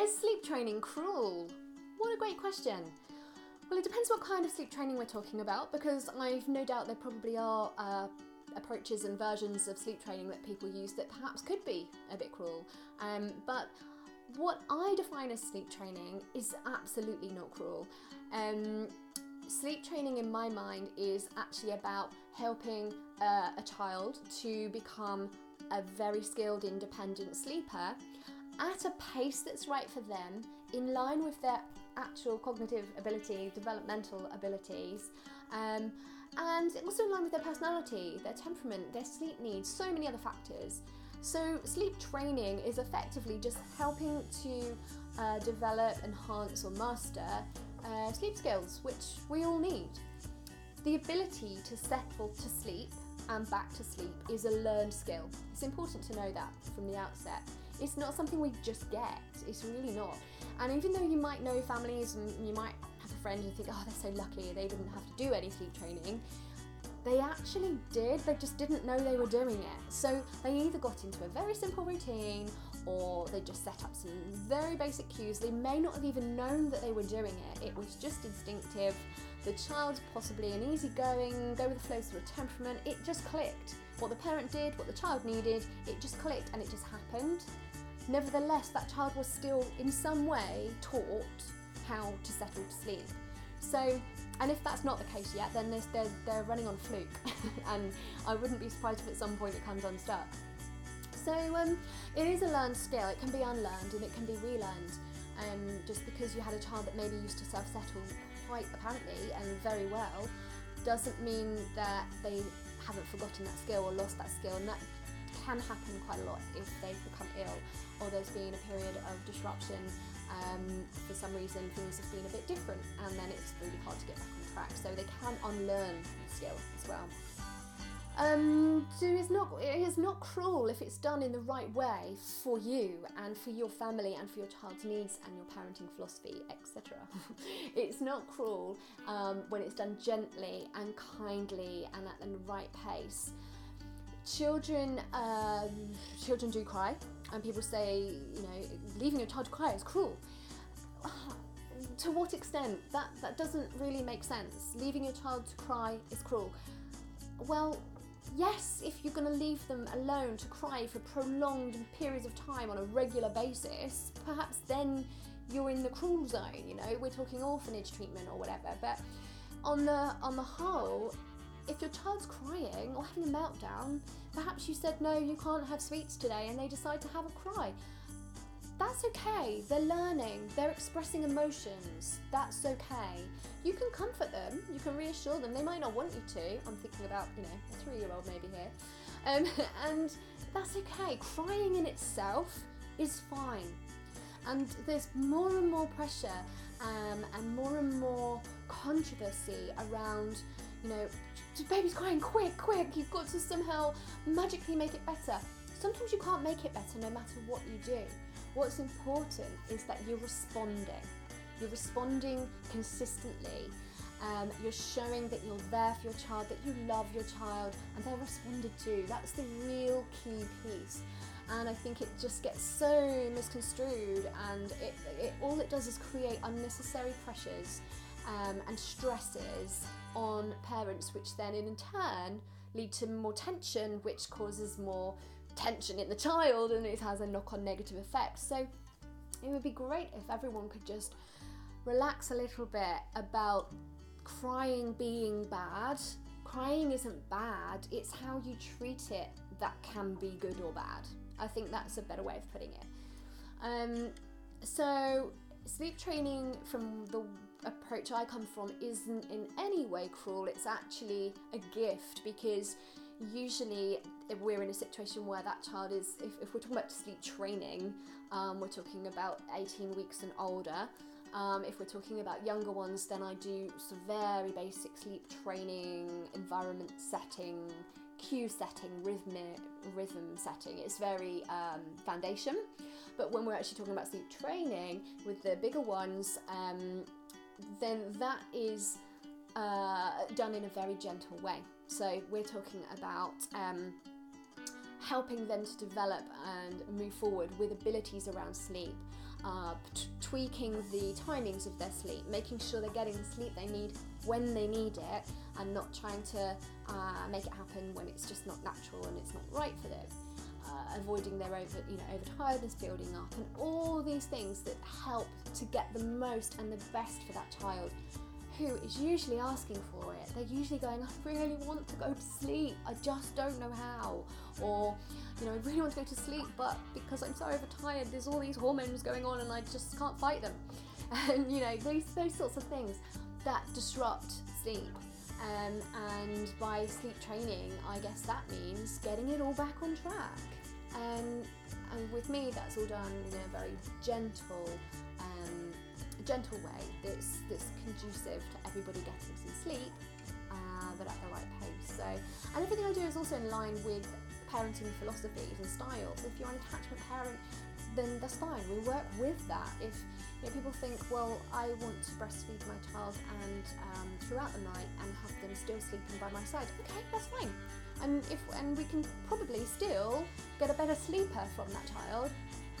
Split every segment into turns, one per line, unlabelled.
Is sleep training cruel? What a great question. Well, it depends what kind of sleep training we're talking about because I've no doubt there probably are uh, approaches and versions of sleep training that people use that perhaps could be a bit cruel. Um, but what I define as sleep training is absolutely not cruel. Um, sleep training, in my mind, is actually about helping uh, a child to become a very skilled, independent sleeper at a pace that's right for them, in line with their actual cognitive ability, developmental abilities, um, and also in line with their personality, their temperament, their sleep needs, so many other factors. So, sleep training is effectively just helping to uh, develop, enhance, or master uh, sleep skills, which we all need. The ability to settle to sleep and back to sleep is a learned skill. It's important to know that from the outset. It's not something we just get, it's really not. And even though you might know families and you might have a friend and think, oh, they're so lucky, they didn't have to do any sleep training, they actually did, they just didn't know they were doing it. So they either got into a very simple routine or they just set up some very basic cues. They may not have even known that they were doing it, it was just instinctive. The child's possibly an easygoing, go with the flow sort of temperament. It just clicked. What the parent did, what the child needed, it just clicked and it just happened. Nevertheless, that child was still in some way taught how to settle to sleep. So, and if that's not the case yet, then they're, they're running on fluke, and I wouldn't be surprised if at some point it comes unstuck. So, um, it is a learned skill, it can be unlearned and it can be relearned. Um, just because you had a child that maybe used to self settle quite apparently and very well doesn't mean that they haven't forgotten that skill or lost that skill, and that can happen quite a lot if they've become ill or there's been a period of disruption um, for some reason things have been a bit different and then it's really hard to get back on track so they can unlearn skill as well um, so it's not it is not cruel if it's done in the right way for you and for your family and for your child's needs and your parenting philosophy, etc. it's not cruel um, when it's done gently and kindly and at the right pace. Children, um, children do cry, and people say, you know, leaving your child to cry is cruel. to what extent? That that doesn't really make sense. Leaving your child to cry is cruel. Well, yes, if you're going to leave them alone to cry for prolonged periods of time on a regular basis, perhaps then you're in the cruel zone. You know, we're talking orphanage treatment or whatever. But on the on the whole, if your child's crying or having a meltdown, perhaps you said no, you can't have sweets today, and they decide to have a cry. That's okay. They're learning. They're expressing emotions. That's okay. You can comfort them. You can reassure them. They might not want you to. I'm thinking about, you know, a three year old maybe here. Um, and that's okay. Crying in itself is fine. And there's more and more pressure um, and more and more controversy around, you know, baby's crying, quick, quick, you've got to somehow magically make it better. Sometimes you can't make it better no matter what you do. What's important is that you're responding. You're responding consistently. Um, you're showing that you're there for your child, that you love your child, and they're responded to. That's the real key piece. And I think it just gets so misconstrued, and it, it all it does is create unnecessary pressures um, and stresses on parents, which then in turn lead to more tension, which causes more tension in the child and it has a knock on negative effect. So it would be great if everyone could just relax a little bit about crying being bad. Crying isn't bad, it's how you treat it that can be good or bad. I think that's a better way of putting it. Um, so, sleep training from the approach I come from isn't in any way cruel, it's actually a gift because usually if we're in a situation where that child is, if, if we're talking about sleep training, um, we're talking about 18 weeks and older. Um, if we're talking about younger ones, then I do some very basic sleep training, environment setting, cue setting, rhythmic, rhythm setting. It's very um, foundation. But when we're actually talking about sleep training with the bigger ones, um, then that is uh, done in a very gentle way. So we're talking about um, helping them to develop and move forward with abilities around sleep, uh, t- tweaking the timings of their sleep, making sure they're getting the sleep they need when they need it, and not trying to uh, make it happen when it's just not natural and it's not right for them. Uh, avoiding their over, you know, overtiredness building up, and all these things that help to get the most and the best for that child who is usually asking for it. They're usually going, I really want to go to sleep, I just don't know how. Or, you know, I really want to go to sleep, but because I'm so overtired, there's all these hormones going on and I just can't fight them. And, you know, those, those sorts of things that disrupt sleep. Um, and by sleep training, I guess that means getting it all back on track. And, and with me, that's all done in a very gentle, um, gentle way that's, that's conducive to everybody getting some sleep, uh, but at the right pace. So, and everything I do is also in line with parenting philosophies and styles. If you're an attachment parent, then that's fine. We work with that. If you know, people think, well, I want to breastfeed my child and um, throughout the night and have them still sleeping by my side, okay, that's fine. And if and we can probably still get a better sleeper from that child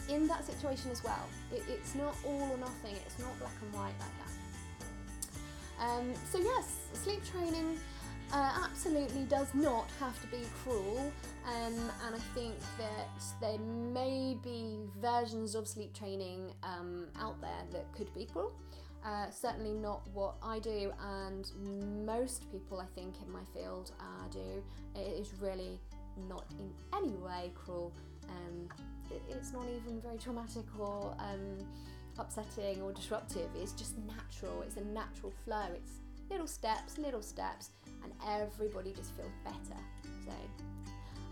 in that situation as well. It, it's not all or nothing. It's not black and white like that. Um, so yes, sleep training uh, absolutely does not have to be cruel, um, and I think that there may be versions of sleep training um, out there that could be cruel. Uh, certainly not what I do, and most people I think in my field uh, do. It is really not in any way cruel. Um, it, it's not even very traumatic or um, upsetting or disruptive. It's just natural. It's a natural flow. It's little steps, little steps, and everybody just feels better. So,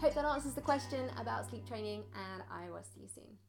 hope that answers the question about sleep training, and I will see you soon.